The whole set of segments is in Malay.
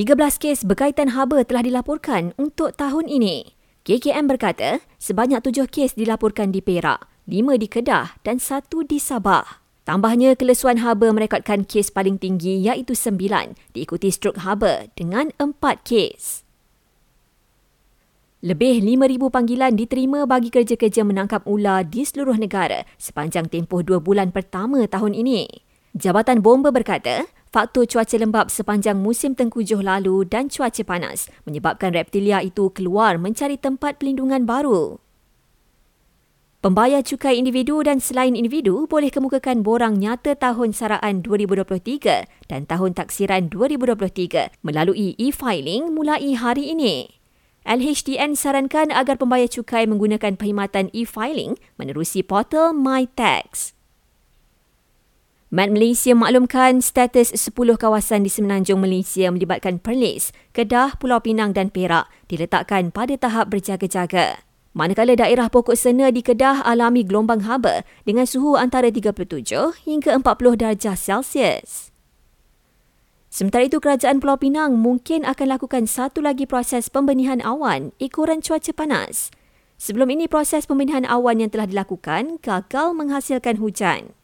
13 kes berkaitan haba telah dilaporkan untuk tahun ini. KKM berkata sebanyak 7 kes dilaporkan di Perak, 5 di Kedah dan 1 di Sabah. Tambahnya, kelesuan haba merekodkan kes paling tinggi iaitu 9, diikuti strok haba dengan 4 kes. Lebih 5,000 panggilan diterima bagi kerja-kerja menangkap ular di seluruh negara sepanjang tempoh dua bulan pertama tahun ini. Jabatan Bomba berkata, faktor cuaca lembap sepanjang musim tengkujuh lalu dan cuaca panas menyebabkan reptilia itu keluar mencari tempat pelindungan baru. Pembayar cukai individu dan selain individu boleh kemukakan borang nyata tahun saraan 2023 dan tahun taksiran 2023 melalui e-filing mulai hari ini. LHDN sarankan agar pembayar cukai menggunakan perkhidmatan e-filing menerusi portal MyTax. Mat Malaysia maklumkan status 10 kawasan di semenanjung Malaysia melibatkan Perlis, Kedah, Pulau Pinang dan Perak diletakkan pada tahap berjaga-jaga. Manakala daerah pokok sena di Kedah alami gelombang haba dengan suhu antara 37 hingga 40 darjah Celsius. Sementara itu, Kerajaan Pulau Pinang mungkin akan lakukan satu lagi proses pembenihan awan ikuran cuaca panas. Sebelum ini, proses pembenihan awan yang telah dilakukan gagal menghasilkan hujan.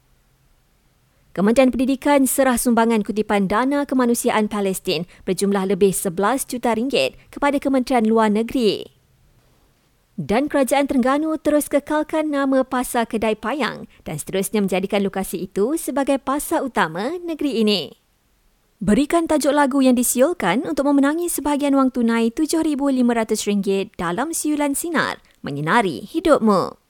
Kementerian Pendidikan serah sumbangan kutipan dana kemanusiaan Palestin berjumlah lebih 11 juta ringgit kepada Kementerian Luar Negeri. Dan Kerajaan Terengganu terus kekalkan nama Pasar Kedai Payang dan seterusnya menjadikan lokasi itu sebagai pasar utama negeri ini. Berikan tajuk lagu yang disiulkan untuk memenangi sebahagian wang tunai RM7,500 dalam siulan sinar menyinari hidupmu.